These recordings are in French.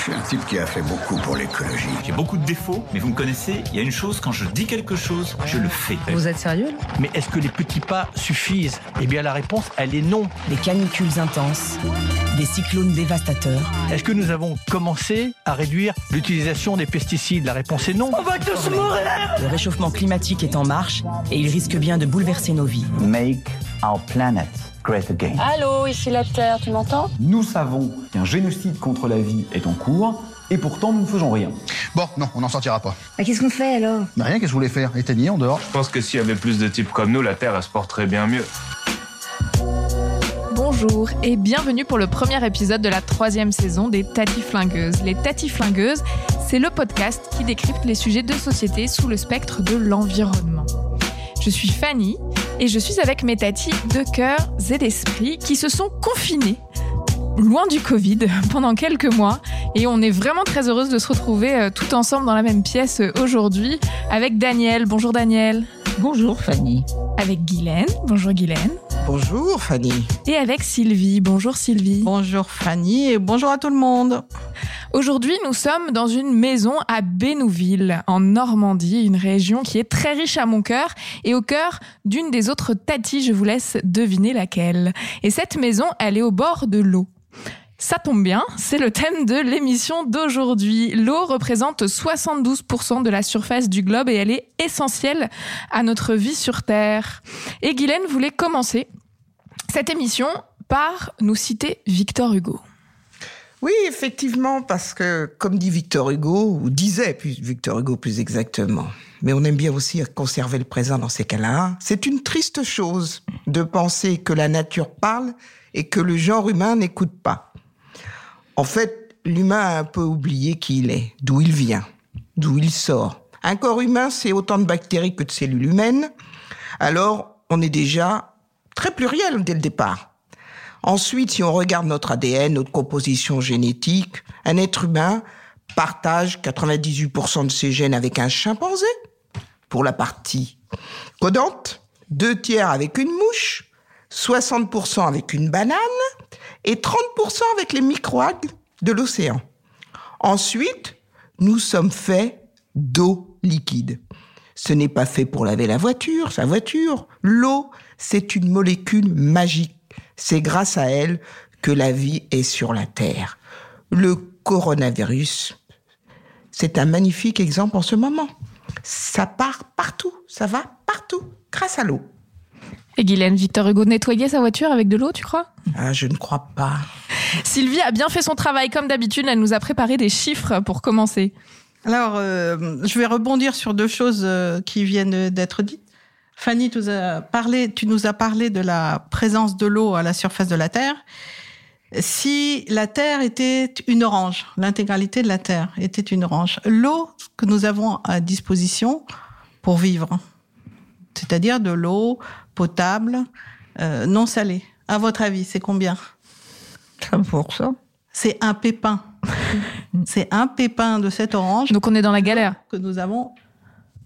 Je suis un type qui a fait beaucoup pour l'écologie. J'ai beaucoup de défauts, mais vous me connaissez, il y a une chose, quand je dis quelque chose, je le fais. Vous êtes sérieux Mais est-ce que les petits pas suffisent? Eh bien la réponse, elle est non. Des canicules intenses, des cyclones dévastateurs. Est-ce que nous avons commencé à réduire l'utilisation des pesticides? La réponse est non. On va tous mourir Le réchauffement climatique est en marche et il risque bien de bouleverser nos vies. Make our planet great again. Allô, ici la Terre, tu m'entends? Nous savons qu'un génocide contre la vie est en cours, et pourtant nous ne faisons rien. Bon, non, on n'en sortira pas. Bah, qu'est-ce qu'on fait alors? Bah, rien, qu'est-ce que je voulais faire? Éteigner en dehors Je pense que s'il y avait plus de types comme nous, la Terre, elle se porterait bien mieux. Bonjour et bienvenue pour le premier épisode de la troisième saison des Tati Flingueuses. Les Tati Flingueuses, c'est le podcast qui décrypte les sujets de société sous le spectre de l'environnement. Je suis Fanny et je suis avec mes tatis de cœur et d'esprit qui se sont confinés loin du Covid pendant quelques mois et on est vraiment très heureuse de se retrouver euh, tout ensemble dans la même pièce euh, aujourd'hui avec Daniel. Bonjour Daniel. Bonjour Fanny. Avec Guylaine. Bonjour Guylaine. Bonjour Fanny. Et avec Sylvie. Bonjour Sylvie. Bonjour Fanny et bonjour à tout le monde. Aujourd'hui, nous sommes dans une maison à Bénouville, en Normandie, une région qui est très riche à mon cœur et au cœur d'une des autres tatis, je vous laisse deviner laquelle. Et cette maison, elle est au bord de l'eau. Ça tombe bien, c'est le thème de l'émission d'aujourd'hui. L'eau représente 72% de la surface du globe et elle est essentielle à notre vie sur Terre. Et Guylaine voulait commencer cette émission par nous citer Victor Hugo. Oui, effectivement, parce que, comme dit Victor Hugo, ou disait Victor Hugo plus exactement, mais on aime bien aussi conserver le présent dans ces cas-là, c'est une triste chose de penser que la nature parle et que le genre humain n'écoute pas. En fait, l'humain a un peu oublié qui il est, d'où il vient, d'où il sort. Un corps humain, c'est autant de bactéries que de cellules humaines. Alors, on est déjà très pluriel dès le départ. Ensuite, si on regarde notre ADN, notre composition génétique, un être humain partage 98% de ses gènes avec un chimpanzé, pour la partie codante, deux tiers avec une mouche, 60% avec une banane, et 30% avec les microalgues de l'océan. Ensuite, nous sommes faits d'eau liquide. Ce n'est pas fait pour laver la voiture, sa voiture. L'eau, c'est une molécule magique. C'est grâce à elle que la vie est sur la Terre. Le coronavirus, c'est un magnifique exemple en ce moment. Ça part partout, ça va partout, grâce à l'eau. Et Guylaine, Victor Hugo nettoyait sa voiture avec de l'eau, tu crois? Ah, Je ne crois pas. Sylvie a bien fait son travail, comme d'habitude. Elle nous a préparé des chiffres pour commencer. Alors, euh, je vais rebondir sur deux choses euh, qui viennent d'être dites. Fanny, tu nous, as parlé, tu nous as parlé de la présence de l'eau à la surface de la Terre. Si la Terre était une orange, l'intégralité de la Terre était une orange, l'eau que nous avons à disposition pour vivre, c'est-à-dire de l'eau potable, euh, non salée. À votre avis, c'est combien 5%. C'est un pépin. c'est un pépin de cette orange. Donc on est dans la galère. Que nous avons.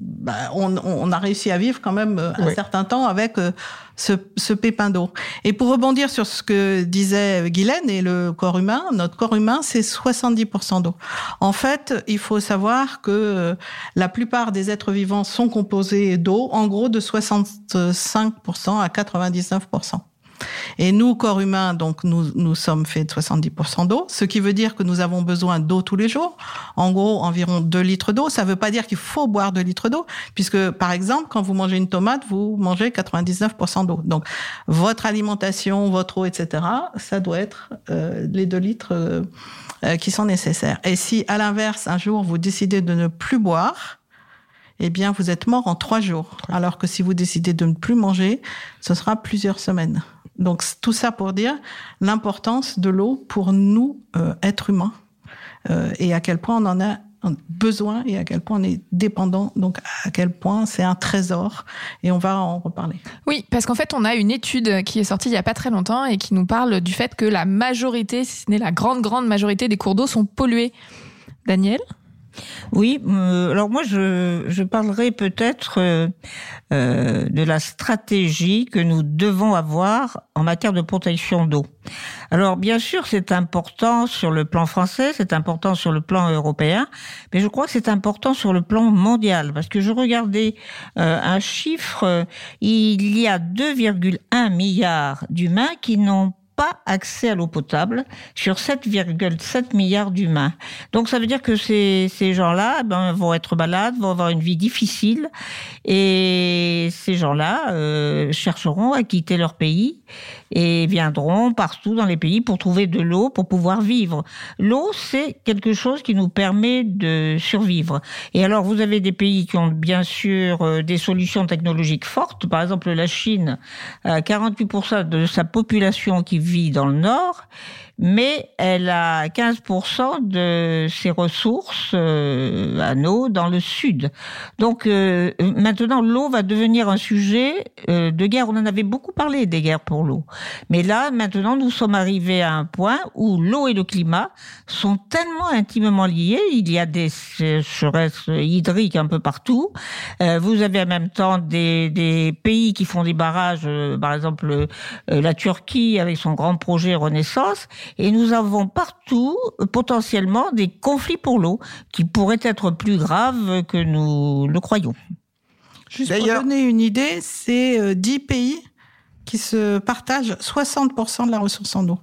Bah, on, on, a réussi à vivre quand même euh, un oui. certain temps avec euh, ce, ce, pépin d'eau. Et pour rebondir sur ce que disait Guylaine et le corps humain, notre corps humain, c'est 70% d'eau. En fait, il faut savoir que euh, la plupart des êtres vivants sont composés d'eau, en gros de 65% à 99%. Et nous, corps humain, donc nous, nous sommes faits de 70% d'eau, ce qui veut dire que nous avons besoin d'eau tous les jours. En gros, environ 2 litres d'eau. Ça ne veut pas dire qu'il faut boire 2 litres d'eau, puisque par exemple, quand vous mangez une tomate, vous mangez 99% d'eau. Donc, votre alimentation, votre eau, etc., ça doit être euh, les 2 litres euh, qui sont nécessaires. Et si, à l'inverse, un jour, vous décidez de ne plus boire, eh bien, vous êtes mort en trois jours. Alors que si vous décidez de ne plus manger, ce sera plusieurs semaines. Donc tout ça pour dire l'importance de l'eau pour nous, euh, êtres humains, euh, et à quel point on en a besoin et à quel point on est dépendant, donc à quel point c'est un trésor et on va en reparler. Oui, parce qu'en fait on a une étude qui est sortie il y a pas très longtemps et qui nous parle du fait que la majorité, si ce n'est la grande grande majorité des cours d'eau sont pollués. Daniel? Oui, euh, alors moi je, je parlerai peut-être euh, euh, de la stratégie que nous devons avoir en matière de protection d'eau. Alors bien sûr c'est important sur le plan français, c'est important sur le plan européen, mais je crois que c'est important sur le plan mondial parce que je regardais euh, un chiffre, il y a 2,1 milliards d'humains qui n'ont pas accès à l'eau potable sur 7,7 milliards d'humains. Donc ça veut dire que ces, ces gens-là ben, vont être malades, vont avoir une vie difficile et ces gens-là euh, chercheront à quitter leur pays et viendront partout dans les pays pour trouver de l'eau pour pouvoir vivre. L'eau, c'est quelque chose qui nous permet de survivre. Et alors, vous avez des pays qui ont bien sûr euh, des solutions technologiques fortes. Par exemple, la Chine, 48% de sa population qui vit dans le nord mais elle a 15% de ses ressources euh, à eau dans le sud. Donc euh, maintenant, l'eau va devenir un sujet euh, de guerre. On en avait beaucoup parlé des guerres pour l'eau. Mais là, maintenant, nous sommes arrivés à un point où l'eau et le climat sont tellement intimement liés. Il y a des sécheresses hydriques un peu partout. vous avez en même temps des, des pays qui font des barrages, par exemple la Turquie avec son grand projet Renaissance. Et nous avons partout euh, potentiellement des conflits pour l'eau qui pourraient être plus graves que nous le croyons. Juste pour donner une idée, c'est 10 euh, pays qui se partagent 60% de la ressource en eau.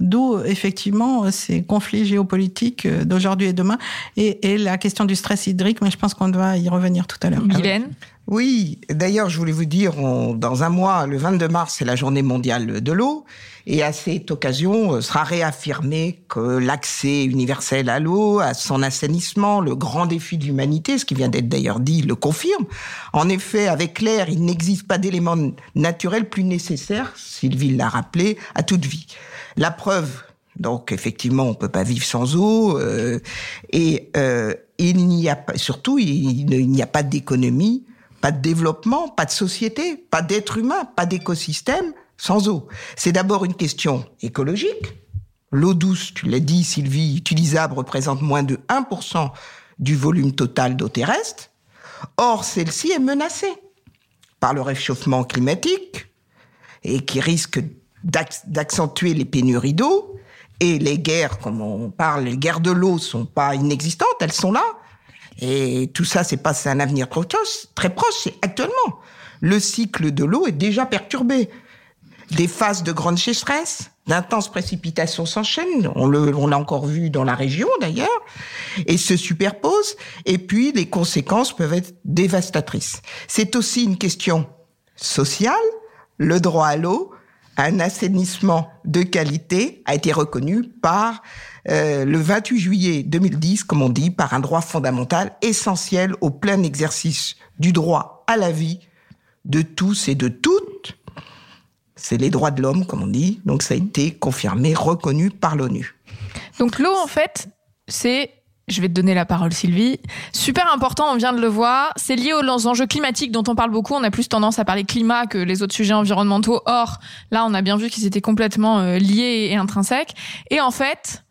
D'où effectivement ces conflits géopolitiques euh, d'aujourd'hui et demain et, et, la question du stress hydrique, mais je pense qu'on doit y revenir tout à l'heure. Mylène oui, d'ailleurs, je voulais vous dire, on, dans un mois, le 22 mars, c'est la journée mondiale de l'eau. Et à cette occasion, euh, sera réaffirmé que l'accès universel à l'eau, à son assainissement, le grand défi de l'humanité, ce qui vient d'être d'ailleurs dit, le confirme. En effet, avec l'air, il n'existe pas d'élément naturel plus nécessaire, Sylvie l'a rappelé, à toute vie. La preuve, donc effectivement, on peut pas vivre sans eau, euh, et euh, il n'y a pas, surtout, il n'y a pas d'économie pas de développement, pas de société, pas d'être humain, pas d'écosystème sans eau. C'est d'abord une question écologique. L'eau douce, tu l'as dit Sylvie, utilisable représente moins de 1% du volume total d'eau terrestre. Or, celle-ci est menacée par le réchauffement climatique et qui risque d'accentuer les pénuries d'eau. Et les guerres, comme on parle, les guerres de l'eau sont pas inexistantes, elles sont là. Et tout ça, c'est pas un avenir proche, très proche, c'est actuellement. Le cycle de l'eau est déjà perturbé. Des phases de grande sécheresse, d'intenses précipitations s'enchaînent, on l'a encore vu dans la région d'ailleurs, et se superposent, et puis les conséquences peuvent être dévastatrices. C'est aussi une question sociale, le droit à l'eau, un assainissement de qualité a été reconnu par euh, le 28 juillet 2010, comme on dit, par un droit fondamental essentiel au plein exercice du droit à la vie de tous et de toutes. C'est les droits de l'homme, comme on dit. Donc ça a été confirmé, reconnu par l'ONU. Donc l'eau, en fait, c'est je vais te donner la parole, Sylvie. Super important, on vient de le voir. C'est lié aux enjeux climatiques dont on parle beaucoup. On a plus tendance à parler climat que les autres sujets environnementaux. Or, là, on a bien vu qu'ils étaient complètement euh, liés et intrinsèques. Et en fait,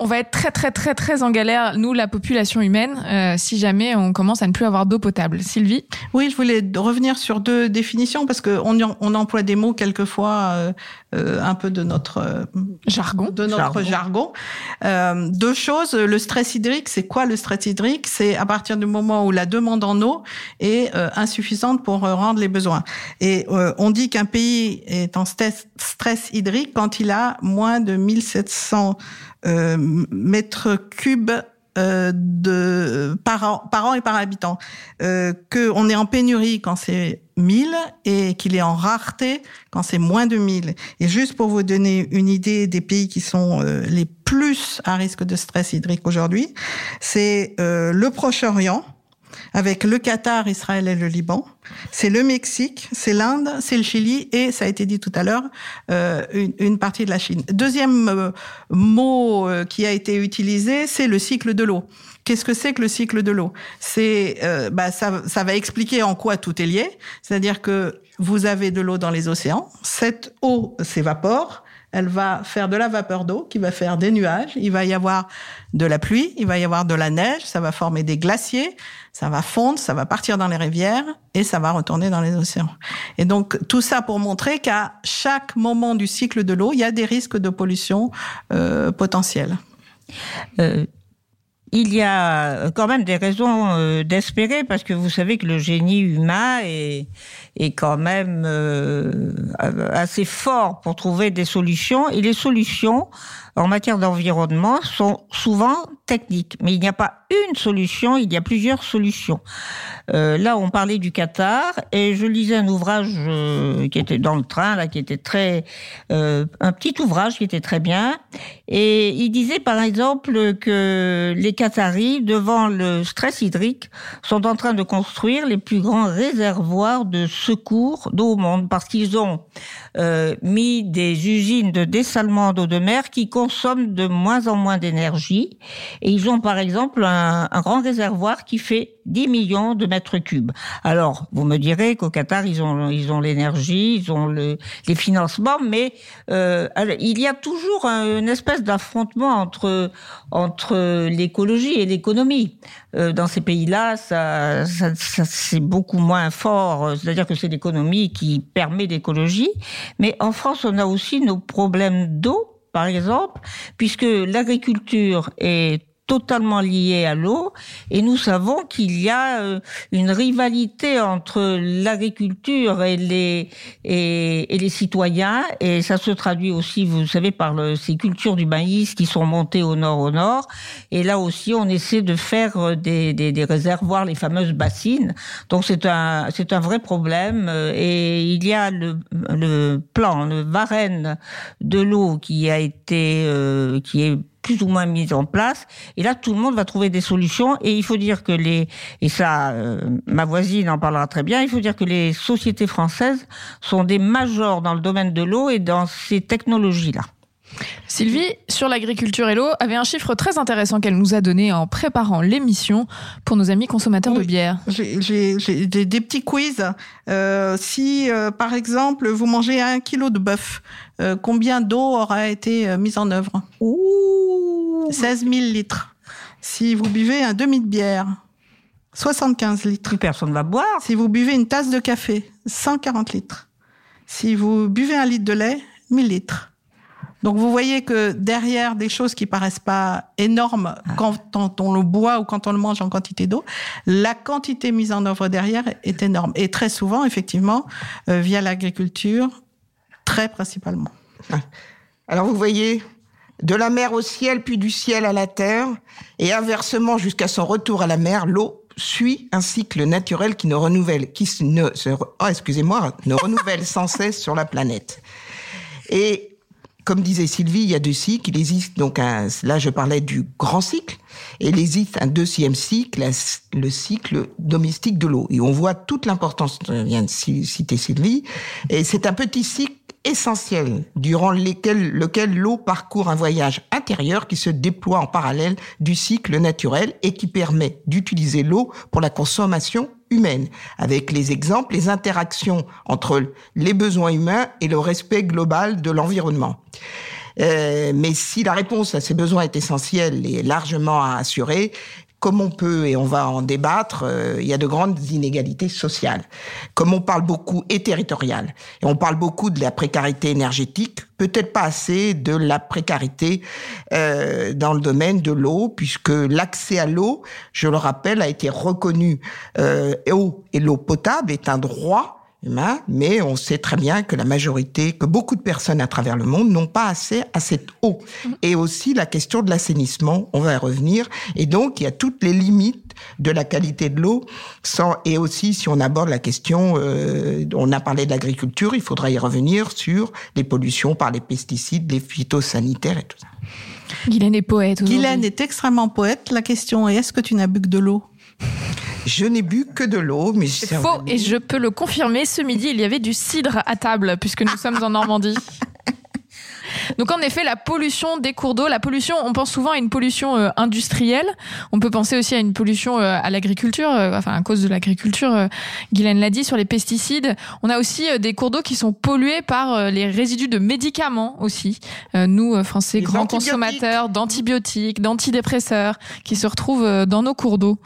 on va être très très très très en galère, nous, la population humaine, euh, si jamais on commence à ne plus avoir d'eau potable. Sylvie Oui, je voulais revenir sur deux définitions parce que on, on emploie des mots quelquefois euh, euh un peu de notre euh, jargon. De notre jargon. jargon. deux choses. Le stress hydrique, c'est quoi le stress hydrique? C'est à partir du moment où la demande en eau est insuffisante pour rendre les besoins. Et on dit qu'un pays est en stress, stress hydrique quand il a moins de 1700 euh, mètres cubes euh, par an, et par habitant. Euh, qu'on est en pénurie quand c'est 1000 et qu'il est en rareté quand c'est moins de 1000. Et juste pour vous donner une idée des pays qui sont euh, les plus à risque de stress hydrique aujourd'hui, c'est le Proche-Orient, avec le Qatar, Israël et le Liban. C'est le Mexique, c'est l'Inde, c'est le Chili et, ça a été dit tout à l'heure, euh, une, une, partie de la Chine. Deuxième euh, mot euh, qui a été utilisé, c'est le cycle de l'eau. Qu'est-ce que c'est que le cycle de l'eau? C'est, euh, bah, ça, ça va expliquer en quoi tout est lié. C'est-à-dire que vous avez de l'eau dans les océans, cette eau s'évapore, elle va faire de la vapeur d'eau qui va faire des nuages. Il va y avoir de la pluie, il va y avoir de la neige, ça va former des glaciers, ça va fondre, ça va partir dans les rivières et ça va retourner dans les océans. Et donc tout ça pour montrer qu'à chaque moment du cycle de l'eau, il y a des risques de pollution euh, potentiels. Euh, il y a quand même des raisons euh, d'espérer parce que vous savez que le génie humain est, est quand même euh, assez fort pour trouver des solutions et les solutions en matière d'environnement sont souvent techniques. Mais il n'y a pas une solution, il y a plusieurs solutions. Euh, là, on parlait du Qatar et je lisais un ouvrage euh, qui était dans le train, là, qui était très... Euh, un petit ouvrage qui était très bien. Et il disait, par exemple, que les Qataris, devant le stress hydrique, sont en train de construire les plus grands réservoirs de secours d'eau au monde parce qu'ils ont euh, mis des usines de dessalement d'eau de mer qui consomment de moins en moins d'énergie. Et ils ont par exemple un, un, grand réservoir qui fait 10 millions de mètres cubes. Alors, vous me direz qu'au Qatar, ils ont ils ont l'énergie, ils ont le, les financements, mais euh, il y a toujours une espèce d'affrontement entre entre l'écologie et l'économie. Euh, dans ces pays-là, ça c'est beaucoup moins fort. C'est-à-dire que c'est l'économie qui permet l'écologie. Mais en France, on a aussi nos problèmes d'eau, par exemple, puisque l'agriculture est totalement lié à l'eau. Et nous savons qu'il y a euh, une rivalité entre l'agriculture et les et, et, les citoyens. Et ça se traduit aussi vous savez par le, ces cultures du maïs qui sont montées au nord au nord. Et là aussi on essaie de faire euh, des, des, des réservoirs les fameuses bassines. Donc c'est un c'est un vrai problème. Euh, et il y a le, le plan le Varenne de l'eau qui a été euh, qui est plus ou moins mise en place. Et là, tout le monde va trouver des solutions. Et il faut dire que les, et ça, euh, ma voisine en parlera très bien, il faut dire que les sociétés françaises sont des majors dans le domaine de l'eau et dans ces technologies-là. Sylvie, sur l'agriculture et l'eau, avait un chiffre très intéressant qu'elle nous a donné en préparant l'émission pour nos amis consommateurs oui, de bière. J'ai des petits quiz. Euh, si, euh, par exemple, vous mangez un kilo de bœuf, euh, combien d'eau aura été mise en œuvre? Ouh 16 000 litres. Si vous buvez un demi de bière, 75 litres. Plus personne ne va boire. Si vous buvez une tasse de café, 140 litres. Si vous buvez un litre de lait, 1000 litres. Donc vous voyez que derrière des choses qui paraissent pas énormes Ah. quand on le boit ou quand on le mange en quantité d'eau, la quantité mise en œuvre derrière est énorme. Et très souvent, effectivement, euh, via l'agriculture, très principalement. Alors vous voyez, de la mer au ciel, puis du ciel à la terre, et inversement jusqu'à son retour à la mer, l'eau suit un cycle naturel qui ne renouvelle, qui ne, se, oh, excusez-moi, ne renouvelle sans cesse sur la planète. Et comme disait Sylvie, il y a deux cycles. Il existe donc un, là je parlais du grand cycle, et il existe un deuxième cycle, le cycle domestique de l'eau. Et on voit toute l'importance, vient de citer Sylvie, et c'est un petit cycle essentiel durant lequel l'eau parcourt un voyage intérieur qui se déploie en parallèle du cycle naturel et qui permet d'utiliser l'eau pour la consommation humaine, avec les exemples, les interactions entre les besoins humains et le respect global de l'environnement. Euh, mais si la réponse à ces besoins est essentielle et largement assurée, comme on peut, et on va en débattre, euh, il y a de grandes inégalités sociales. Comme on parle beaucoup, et territoriales, et on parle beaucoup de la précarité énergétique, peut-être pas assez de la précarité euh, dans le domaine de l'eau, puisque l'accès à l'eau, je le rappelle, a été reconnu, euh, et l'eau potable est un droit humain, mais on sait très bien que la majorité, que beaucoup de personnes à travers le monde n'ont pas assez à cette eau. Et aussi la question de l'assainissement, on va y revenir. Et donc, il y a toutes les limites de la qualité de l'eau. Sans, et aussi, si on aborde la question, euh, on a parlé de l'agriculture, il faudra y revenir sur les pollutions par les pesticides, les phytosanitaires et tout ça. Guylaine est poète. Guylaine est extrêmement poète. La question est, est-ce que tu n'as bu que de l'eau? Je n'ai bu que de l'eau, mais c'est faux et je peux le confirmer. Ce midi, il y avait du cidre à table puisque nous sommes en Normandie. Donc en effet, la pollution des cours d'eau, la pollution, on pense souvent à une pollution euh, industrielle. On peut penser aussi à une pollution euh, à l'agriculture, euh, enfin à cause de l'agriculture. Guylaine l'a dit sur les pesticides. On a aussi des cours d'eau qui sont pollués par les résidus de médicaments aussi. Nous, Français, Les grands consommateurs d'antibiotiques, d'antidépresseurs, qui se retrouvent dans nos cours d'eau.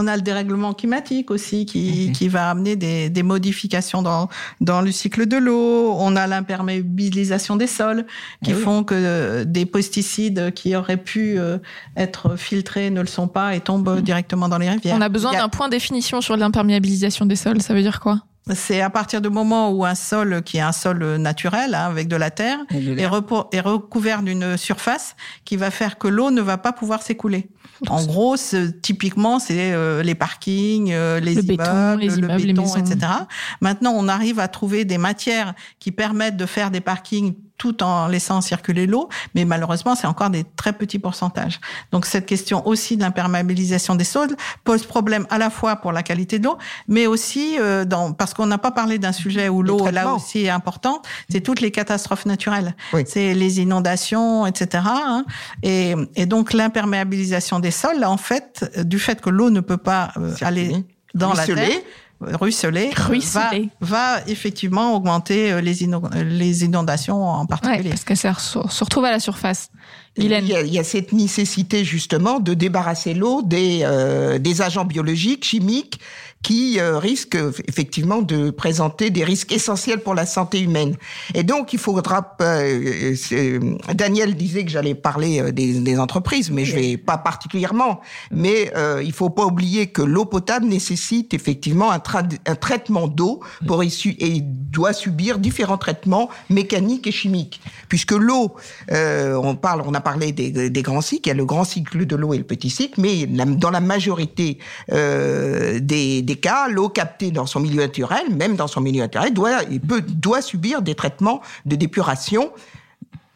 On a le dérèglement climatique aussi qui, qui va amener des, des modifications dans, dans le cycle de l'eau. On a l'imperméabilisation des sols qui Eh oui. font que euh, des pesticides qui auraient pu euh, être filtrés ne le sont pas et tombent directement dans les rivières. On a besoin a- d'un point définition sur l'imperméabilisation des sols. Ça veut dire quoi? C'est à partir du moment où un sol qui est un sol naturel hein, avec de la terre Et de est, recouvert d'une surface qui va faire que l'eau ne va pas pouvoir s'écouler. En gros, typiquement, c'est euh, les parkings, euh, les Le immeubles, béton, les le les béton, maisons. etc. Maintenant, on arrive à trouver des matières qui permettent de faire des parkings tout en laissant circuler l'eau, mais malheureusement, c'est encore des très petits pourcentages. Donc, cette question aussi de l'imperméabilisation des sols pose problème à la fois pour la qualité de l'eau, mais aussi euh, dans, parce qu'on n'a pas parlé d'un sujet où l'eau, là aussi, est importante, c'est toutes les catastrophes naturelles. Oui. C'est les inondations, etc. hein. Et, et donc, l'imperméabilisation des sols, là, en fait, du fait que l'eau ne peut pas euh, aller dans la terre, ruisseler, Ruisseler. Va, va effectivement augmenter euh, les, ino- euh, les inondations en Ouais, particulier. parce qu'elle se re- se retrouve à la surface. Il y, a, il y a cette nécessité justement de débarrasser l'eau des, euh, des agents biologiques, chimiques, qui euh, risquent euh, effectivement de présenter des risques essentiels pour la santé humaine. Et donc il faudra. euh, c'est- Daniel disait que j'allais parler euh, des, des entreprises, mais je vais pas particulièrement. Mais euh, il faut pas oublier que l'eau potable nécessite effectivement un, tra- un traitement d'eau pour issu et doit subir différents traitements mécaniques et chimiques, puisque l'eau, euh, on parle, on a parlé des, des grands cycles, il y a le grand cycle de l'eau et le petit cycle, mais la- dans la majorité euh, des, des cas, l'eau captée dans son milieu naturel, même dans son milieu naturel, doit, il peut, doit subir des traitements de dépuration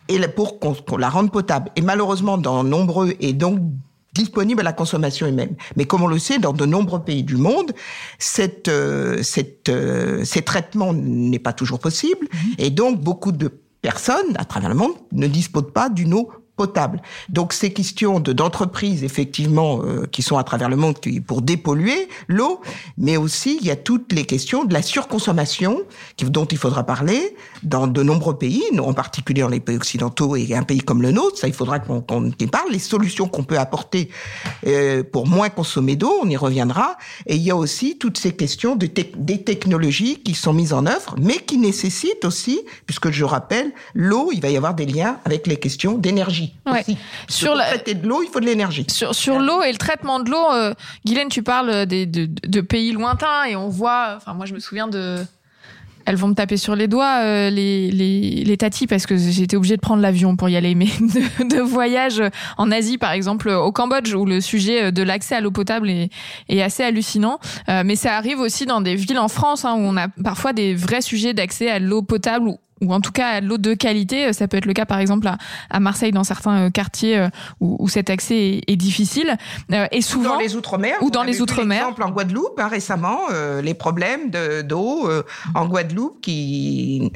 et pour qu'on la rende potable. Et malheureusement, dans nombreux et donc disponible à la consommation humaine. Mais comme on le sait, dans de nombreux pays du monde, cette, euh, cette, euh, ces traitements n'est pas toujours possible, et donc beaucoup de personnes à travers le monde ne disposent pas d'une eau potable. Donc ces questions de d'entreprises effectivement euh, qui sont à travers le monde qui, pour dépolluer l'eau, mais aussi il y a toutes les questions de la surconsommation qui, dont il faudra parler dans de nombreux pays, en particulier dans les pays occidentaux et un pays comme le nôtre. Ça, il faudra qu'on y parle. Les solutions qu'on peut apporter euh, pour moins consommer d'eau, on y reviendra. Et il y a aussi toutes ces questions de des technologies qui sont mises en œuvre, mais qui nécessitent aussi, puisque je rappelle, l'eau, il va y avoir des liens avec les questions d'énergie. Ouais. Sur la- traiter de l'eau, il faut de l'énergie. Sur, sur l'eau et le traitement de l'eau, euh, Guylaine, tu parles des, de, de pays lointains et on voit, enfin moi je me souviens de... Elles vont me taper sur les doigts, euh, les, les, tatis, parce que été obligée de prendre l'avion pour y aller. Mais de, de voyage en Asie, par exemple, au Cambodge, où le sujet de l'accès à l'eau potable est, est assez hallucinant. Euh, mais ça arrive aussi dans des villes en France, hein, où on a parfois des vrais sujets d'accès à l'eau potable ou en tout cas à l'eau de qualité. Ça peut être le cas par exemple à, à Marseille dans certains euh, quartiers euh, où, où cet accès est, est difficile. Euh, et souvent dans les outre-mer. ou dans les outre-mer. l'exemple en Guadeloupe hein, récemment, euh, les problèmes de- d'eau euh, en Guadeloupe, qui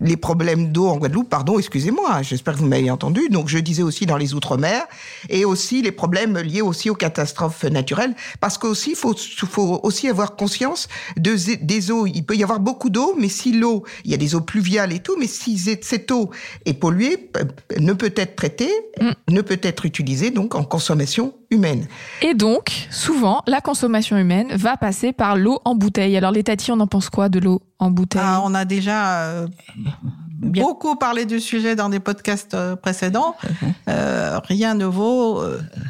les problèmes d'eau en Guadeloupe, pardon, excusez-moi, j'espère que vous m'avez entendu. Donc je disais aussi dans les outre-mer et aussi les problèmes liés aussi aux catastrophes naturelles, parce qu'aussi faut faut aussi avoir conscience de des eaux. Il peut y avoir beaucoup d'eau, mais si l'eau, il y a des eaux pluviales et tout, mais si cette eau est polluée, euh, ne peut être traitée, ne peut être utilisée donc en consommation humaine. Et donc, souvent, la consommation humaine va passer par l'eau en bouteille. Alors, les tatis, on en pense quoi de l'eau en bouteille? Ah, on a déjà euh, beaucoup parlé du sujet dans des podcasts euh, précédents. Euh, rien ne vaut,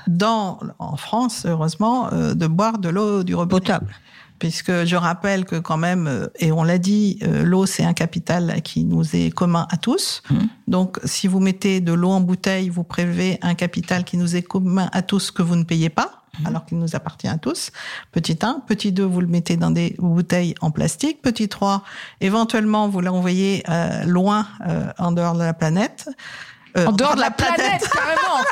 dans, en France, heureusement, euh, de boire de l'eau du robinet. Potable. Puisque je rappelle que quand même, euh, et on l'a dit, euh, l'eau c'est un capital qui nous est commun à tous. Donc si vous mettez de l'eau en bouteille, vous prélevez un capital qui nous est commun à tous que vous ne payez pas, alors qu'il nous appartient à tous. Petit 1. Petit 2, vous le mettez dans des bouteilles en plastique. Petit 3, éventuellement vous l'envoyez euh, loin euh, en dehors de la planète. Euh, En dehors de la planète, carrément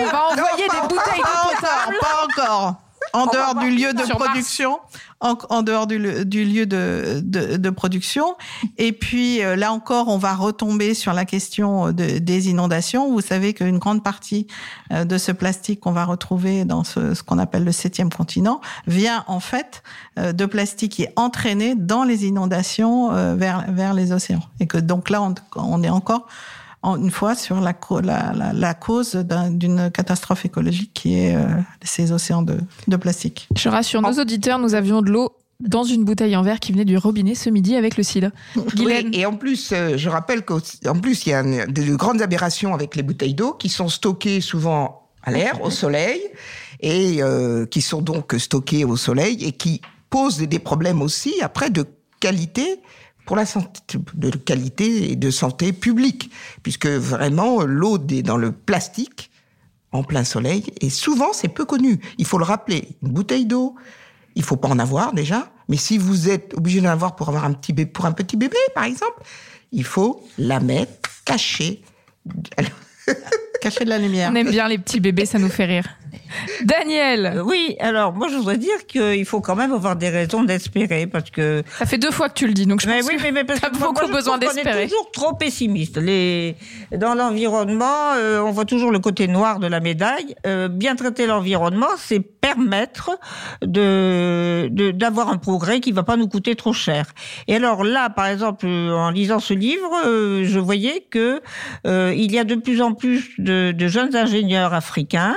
On va envoyer Non, des bouteilles pas potable Pas encore. En dehors du lieu de production, en, en, dehors du, du lieu de, de, de, production. Et puis euh, là encore, on va retomber sur la question de, des inondations. Vous savez qu'une grande partie euh, de ce plastique qu'on va retrouver dans ce, ce qu'on appelle le septième continent vient en fait euh, de plastique qui est entraîné dans les inondations vers, vers les océans. Et que donc là, on, on est encore une fois sur la, la, la, la cause d'une catastrophe écologique qui est euh, ces océans de, de, plastique. Je rassure nos auditeurs, nous avions de l'eau dans une bouteille en verre qui venait du robinet ce midi avec le cidre. Oui, et en plus, euh, je rappelle qu'en plus, il y a de grandes aberrations avec les bouteilles d'eau qui sont stockées souvent à l'air, au soleil, et euh, qui sont donc stockées au soleil et qui posent des problèmes aussi après de qualité pour la santé de qualité et de santé publique, puisque vraiment l'eau est dans le plastique en plein soleil et souvent c'est peu connu. Il faut le rappeler. Une bouteille d'eau, il faut pas en avoir déjà, mais si vous êtes obligé d'en avoir pour avoir un petit bébé, pour un petit bébé par exemple, il faut la mettre cachée. cachée de la lumière. On aime bien les petits bébés, ça nous fait rire. Daniel euh, Oui, alors moi je voudrais dire qu'il faut quand même avoir des raisons d'espérer parce que... Ça fait deux fois que tu le dis, donc je mais pense oui, mais, mais parce que beaucoup moi, besoin d'espérer. On est toujours trop pessimiste. Les... Dans l'environnement, euh, on voit toujours le côté noir de la médaille. Euh, bien traiter l'environnement, c'est permettre de d'avoir un progrès qui va pas nous coûter trop cher. Et alors là, par exemple, en lisant ce livre, euh, je voyais que euh, il y a de plus en plus de, de jeunes ingénieurs africains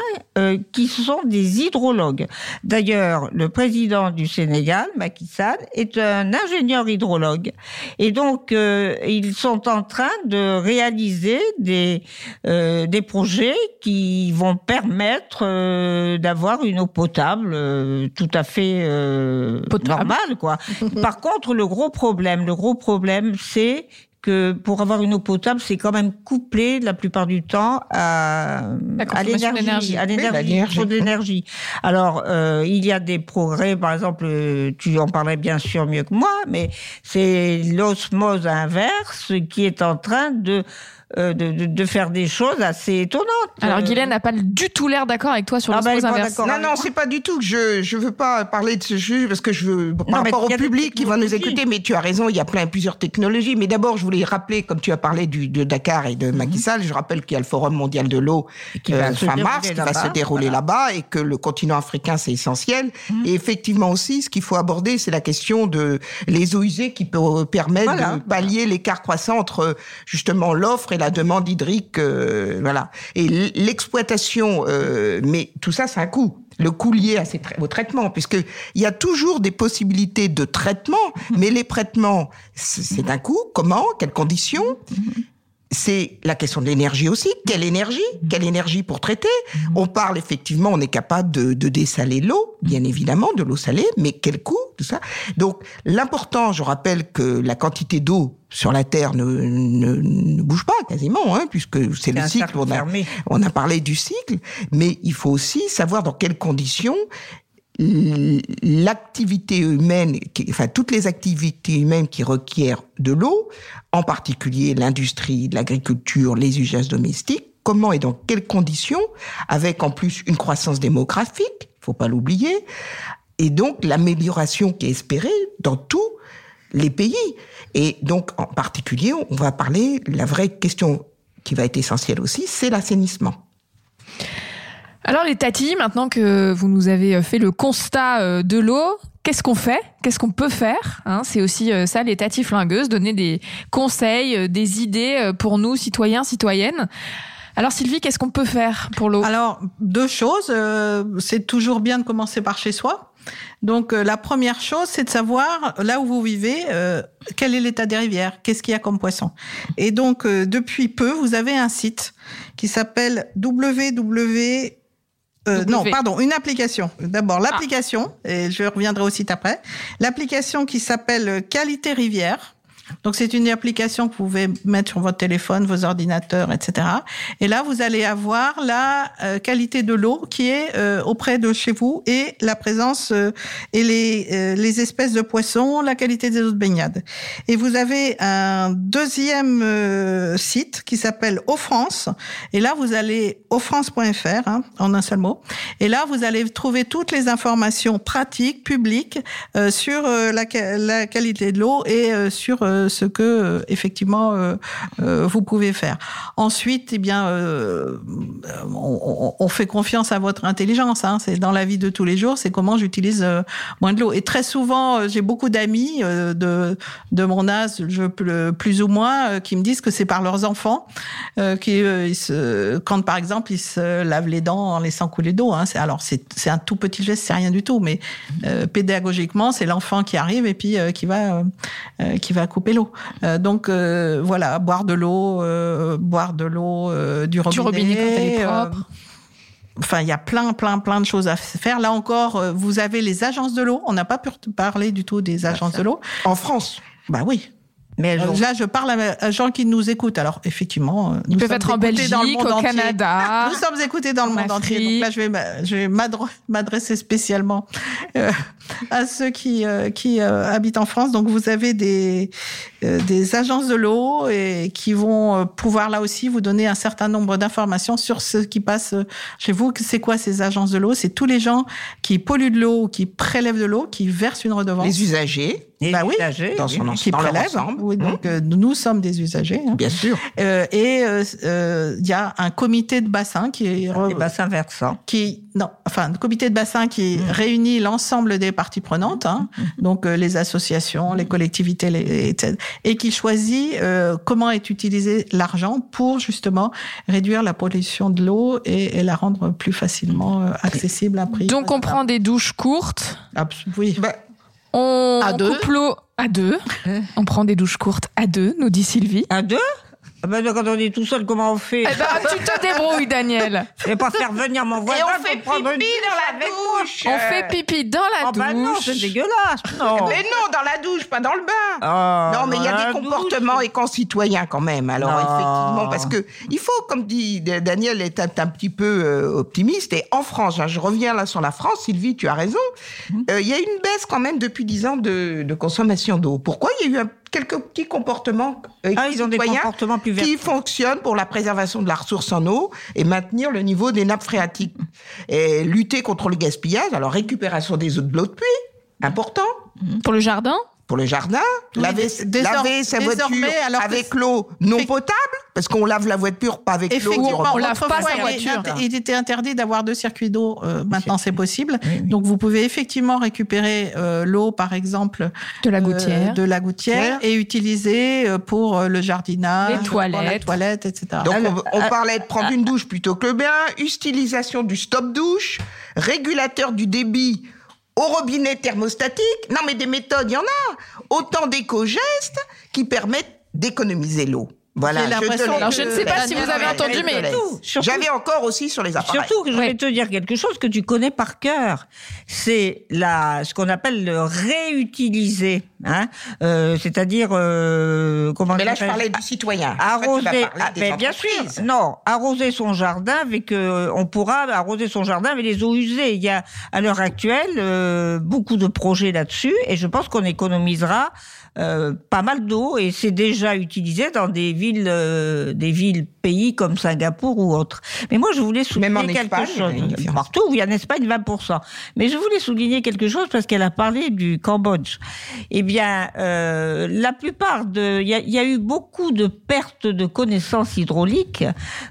qui sont des hydrologues. D'ailleurs, le président du Sénégal, Macky Sall, est un ingénieur hydrologue. Et donc, euh, ils sont en train de réaliser des, euh, des projets qui vont permettre euh, d'avoir une eau potable euh, tout à fait euh, normale. Quoi. Par contre, le gros problème, le gros problème, c'est que pour avoir une eau potable, c'est quand même couplé la plupart du temps à, à l'énergie, à l'énergie, de l'énergie. Alors, euh, il y a des progrès, par exemple, tu en parlais bien sûr mieux que moi, mais c'est l'osmose inverse qui est en train de euh, de, de, de, faire des choses assez étonnantes. Alors Guylaine n'a pas du tout l'air d'accord avec toi sur ah bah, inverse. Non, non, c'est pas du tout que je je veux pas parler de ce sujet parce que je veux par non, rapport au public qui va nous écouter. Mais tu as raison, il y a plein plusieurs technologies. Mais d'abord, je voulais rappeler, comme tu as parlé du, de Dakar et de Macky Sall, je rappelle qu'il y a le Forum mondial de l'eau qui va euh, fin mars, qui va se dérouler voilà. là-bas et que le continent africain c'est essentiel. Mmh. Et effectivement aussi, ce qu'il faut aborder, c'est la question de les eaux usées qui peuvent permettre voilà. de pallier l'écart croissant entre justement l'offre et la demande hydrique, euh, voilà. Et l'exploitation, euh, mais tout ça, c'est un coût. Le coût lié à ces tra au traitement, puisque il y a toujours des possibilités de traitement, mais les traitements, c'est un coût. Comment? Quelles conditions? C'est la question de l'énergie aussi. Quelle énergie? Quelle énergie pour traiter? On parle effectivement, on est capable de, de dessaler l'eau, bien évidemment, de l'eau salée, mais quel coût? Tout ça. Donc l'important, je rappelle que la quantité d'eau sur la Terre ne, ne, ne, bouge pas quasiment, hein, puisque c'est le cycle. On a, on a parlé du cycle, mais il faut aussi savoir dans quelles conditions l'activité humaine, enfin toutes les activités humaines qui requièrent de l'eau, en particulier l'industrie, l'agriculture, les usages domestiques, comment et dans quelles conditions, avec en plus une croissance démographique, faut pas l'oublier, et donc l'amélioration qui est espérée dans tous les pays. Et donc en particulier, on va parler, la vraie question qui va être essentielle aussi, c'est l'assainissement. Alors les tatis, maintenant que vous nous avez fait le constat de l'eau, qu'est-ce qu'on fait? Qu'est-ce qu'on peut faire hein? C'est aussi ça les tatis flingueuses, donner des conseils, des idées pour nous, citoyens, citoyennes. Alors Sylvie, qu'est-ce qu'on peut faire pour l'eau? Alors deux choses. Euh, c'est toujours bien de commencer par chez soi. Donc euh, la première chose, c'est de savoir là où vous vivez, euh, quel est l'état des rivières, qu'est-ce qu'il y a comme poisson. Et donc depuis peu, vous avez un site qui s'appelle www euh, non, pardon, une application. D'abord l'application, ah. et je reviendrai au site après. L'application qui s'appelle Qualité Rivière. Donc c'est une application que vous pouvez mettre sur votre téléphone, vos ordinateurs, etc. Et là, vous allez avoir la euh, qualité de l'eau qui est euh, auprès de chez vous et la présence euh, et les, euh, les espèces de poissons, la qualité des eaux de baignade. Et vous avez un deuxième euh, site qui s'appelle Eau France. Et là, vous allez eaufrance.fr hein, en un seul mot. Et là, vous allez trouver toutes les informations pratiques, publiques sur la, la qualité de l'eau et sur ce que euh, effectivement euh, euh, vous pouvez faire. Ensuite, eh bien, on, fait confiance à votre intelligence. Hein, c'est dans la vie de tous les jours. C'est comment j'utilise moins de l'eau. Et très souvent, j'ai beaucoup d'amis de de mon âge, je plus- ou moins, qui me disent que c'est par leurs enfants qui quand par exemple ils se lavent les dents en laissant couler d'eau. Hein, alors c'est un tout petit geste, c'est rien du tout, mais pédagogiquement, c'est l'enfant qui arrive et puis qui va qui va couper l'eau. Euh, donc euh, voilà, boire de l'eau, euh, boire de l'eau euh, du robinet. Du robinet quand elle est euh, propre. Enfin, il y a plein, plein, plein de choses à faire. Là encore, euh, vous avez les agences de l'eau. On n'a pas pu parler du tout des agences de l'eau. En France Bah oui. Mais Euh, Là, je parle à à gens qui nous écoutent. Alors, effectivement, euh, Ils nous peuvent sommes être en écoutés Belgique, dans le monde au entier. Canada. Nous sommes écoutés dans le monde entier. Donc là, je vais, m'adresser spécialement euh, à ceux qui, euh, qui euh, habitent en France. Donc, vous avez des, euh, des agences de l'eau et qui vont pouvoir là aussi vous donner un certain nombre d'informations sur ce qui passe chez vous. C'est quoi ces agences de l'eau? C'est tous les gens qui polluent de l'eau, ou qui prélèvent de l'eau, qui versent une redevance. Les usagers, Bah oui, usagers, dans oui. son qui dans prélèvent. Oui, donc euh, nous sommes des usagers. hein. Bien sûr. Euh, et euh, euh, il y a un comité de bassin qui est Les bassins versants. qui non enfin un comité de bassin qui Mmh. réunit l'ensemble des parties prenantes hein, donc euh, les associations les collectivités les, etc., et qui choisit euh, comment est utilisé l'argent pour justement réduire la pollution de l'eau et, et la rendre plus facilement accessible à prix Donc on prend des douches courtes. Abs- oui Bah, On À deux. coupe l'eau à deux. On prend des douches courtes à deux, nous dit Sylvie. À deux? Ah ben, Quand on est tout seul, comment on fait Eh ben, tu te débrouilles, Daniel. Je vais pas faire venir mon voisin pour prendre une douche avec moi. On fait pipi dans la Oh douche. bah non, c'est dégueulasse. Non. Mais non, dans la douche, pas dans le bain. Oh, non, mais il y dans a la des douche. comportements éco-citoyens quand même. Alors Non. effectivement, parce que il faut, comme dit Daniel, est un, un petit peu euh, optimiste. Et en France, hein, je reviens là sur la France, Sylvie, tu as raison. Mmh. Euh, Il y a une baisse quand même depuis dix ans de, de consommation d'eau. Pourquoi Il y a eu un- quelques petits comportements euh, Ah, ils ont des citoyens comportements plus verts. qui fonctionnent pour la préservation de la ressource en eau et maintenir le niveau des nappes phréatiques. Et lutter contre le gaspillage, alors récupération des eaux de l'eau de pluie, important Pour le jardin? Pour le jardin, Oui, laver, sa voiture avec l'eau non Fait- potable, parce qu'on lave la voiture pas avec l'eau on lave pas sa il voiture. était- Il était interdit d'avoir deux circuits d'eau. euh, maintenant, c'est possible. Donc, vous pouvez effectivement récupérer euh, l'eau, par exemple, De la euh, gouttière. de la gouttière, et utiliser euh, pour le jardinage, Les pour la toilettes. toilette, etc. Donc Alors, on, on parlait de prendre une douche plutôt que le bain, utilisation du stop douche, régulateur du débit au robinet thermostatique. Non mais des méthodes, il y en a. Autant d'éco-gestes qui permettent d'économiser l'eau. Voilà, J'ai je te Alors, je ne sais pas si vous avez entendu, mais J'avais encore aussi sur les appareils. Surtout que je vais te dire quelque chose que tu connais par cœur. C'est la, ce qu'on appelle le réutiliser, hein, euh, c'est-à-dire euh, comment Mais là, on je parlais du citoyen. Arroser. ah, mais bien sûr, non, arroser son jardin avec. euh, on pourra arroser son jardin avec les eaux usées. Il y a à l'heure actuelle euh, beaucoup de projets là-dessus, et je pense qu'on économisera. Euh, pas mal d'eau et c'est déjà utilisé dans des villes, euh, des villes pays comme Singapour ou autres. Mais moi, je voulais souligner Même en quelque Espagne, il y a chose. une différence. Partout, oui, en Espagne, 20%. Mais je voulais souligner quelque chose parce qu'elle a parlé du Cambodge. Eh bien, euh, la plupart de, il y a, il y a eu beaucoup de pertes de connaissances hydrauliques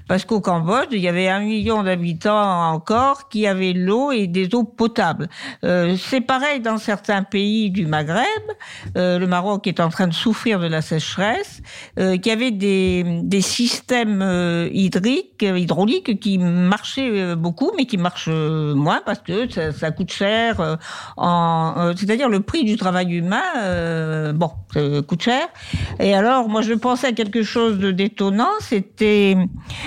parce qu'au Cambodge, il y avait un million d'habitants encore qui avaient l'eau et des eaux potables. Euh, c'est pareil dans certains pays du Maghreb. Euh, le Maroc est en train de souffrir de la sécheresse, euh, qui avait des, des systèmes système euh, hydrique, euh, hydraulique qui marchait euh, beaucoup, mais qui marche moins parce que ça, ça coûte cher. en, c'est-à-dire le prix du travail humain, bon, ça coûte cher. Et alors, moi, je pensais à quelque chose de d'étonnant. C'était,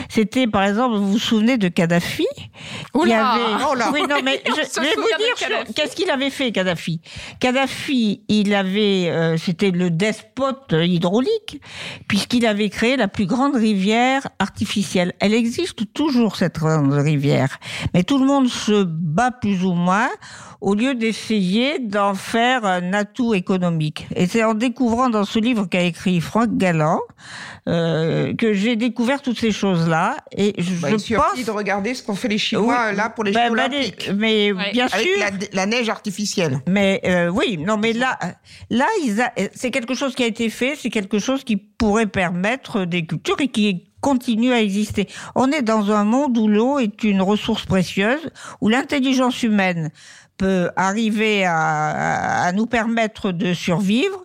c'était par exemple, vous vous souvenez de Kadhafi? Qui Oula avait- Oh là Oui, non, mais je, je vais vous dire qu'est-ce qu'il avait fait, Kadhafi? Kadhafi, il avait, euh, c'était le despote hydraulique, puisqu'il avait créé la plus grande rivière artificielle. Elle existe toujours, cette grande rivière. Mais tout le monde se bat plus ou moins au lieu d'essayer d'en faire un atout économique. Et c'est en découvrant dans ce livre qu'a écrit Franck Galland euh, que j'ai découvert toutes ces choses-là. Et je, Bah, je suffit pense de regarder ce qu'ont fait les Chinois Oui. là pour les Jeux ben, Olympiques. Mais bien Avec sûr. la, la neige artificielle. Mais euh, oui, non, mais là, là, a- c'est quelque chose qui a été fait, c'est quelque chose qui pourrait permettre des cultures et qui continue à exister. On est dans un monde où l'eau est une ressource précieuse, où l'intelligence humaine peut arriver à, à- nous permettre de survivre,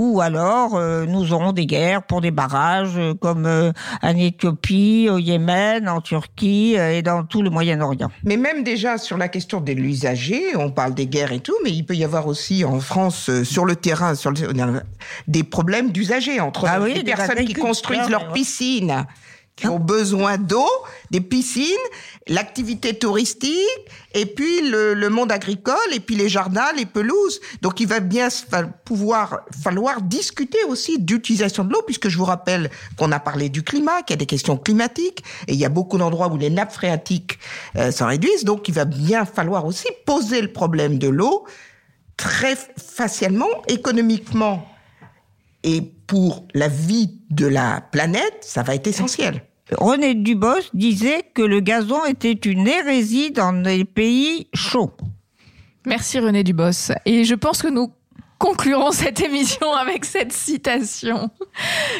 ou alors euh, nous aurons des guerres pour des barrages euh, comme euh, en Éthiopie, au Yémen, en Turquie et dans tout le Moyen-Orient. Mais même déjà sur la question de l'usager, on parle des guerres et tout, mais il peut y avoir aussi en France, sur le terrain, sur le- des problèmes d'usagers entre Ah oui, les des personnes qui construisent leurs ouais. Qui ont besoin d'eau, des piscines, l'activité touristique, et puis le, le monde agricole, et puis les jardins, les pelouses. Donc il va bien pouvoir falloir discuter aussi d'utilisation de l'eau, puisque je vous rappelle qu'on a parlé du climat, qu'il y a des questions climatiques, et il y a beaucoup d'endroits où les nappes phréatiques euh, s'en réduisent. Donc il va bien falloir aussi poser le problème de l'eau très facilement, économiquement, et pour la vie de la planète, ça va être essentiel. René Dubos disait que le gazon était une hérésie dans les pays chauds. Merci René Dubos. Et je pense que nous conclurons cette émission avec cette citation.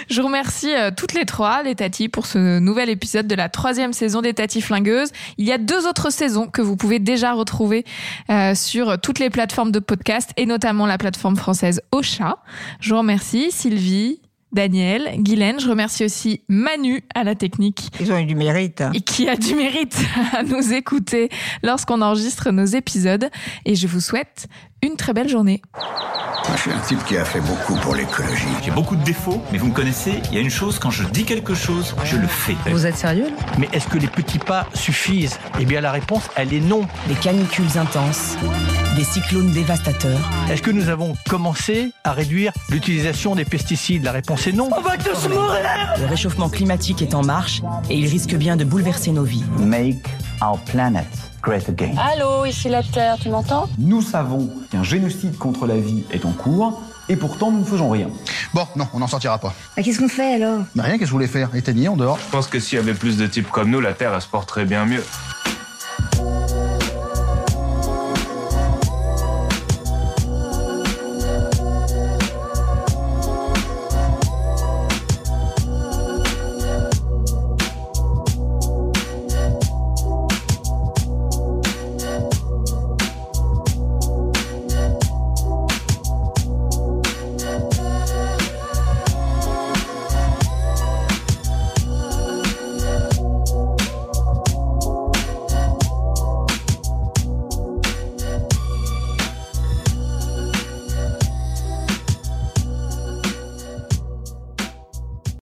Je remercie euh, toutes les trois, les Tati, pour ce nouvel épisode de la troisième saison des Tati Flingueuses. Il y a deux autres saisons que vous pouvez déjà retrouver euh, sur toutes les plateformes de podcast et notamment la plateforme française Ocha. Je vous remercie Sylvie, Daniel, Guylaine. Je remercie aussi Manu à la technique. Ils ont eu du mérite. Et qui a du mérite à nous écouter lorsqu'on enregistre nos épisodes. Et je vous souhaite une très belle journée. Moi, je suis un type qui a fait beaucoup pour l'écologie. J'ai beaucoup de défauts, mais vous me connaissez, il y a une chose, quand je dis quelque chose, je le fais. Vous êtes sérieux Mais est-ce que les petits pas suffisent? Eh bien, la réponse, elle est non. Des canicules intenses, des cyclones dévastateurs. Est-ce que nous avons commencé à réduire l'utilisation des pesticides? La réponse est non. va tous mourir Le réchauffement climatique est en marche et il risque bien de bouleverser nos vies. Make our planet great again. Allô, ici la Terre, tu m'entends? Nous savons qu'un génocide contre la vie est en cours, et pourtant nous ne faisons rien. Bon, non, on n'en sortira pas. Bah, qu'est-ce qu'on fait alors? Mais rien, qu'est-ce que vous voulez faire? Éteignez, en dehors. Je pense que s'il y avait plus de types comme nous, la Terre, elle se porterait bien mieux.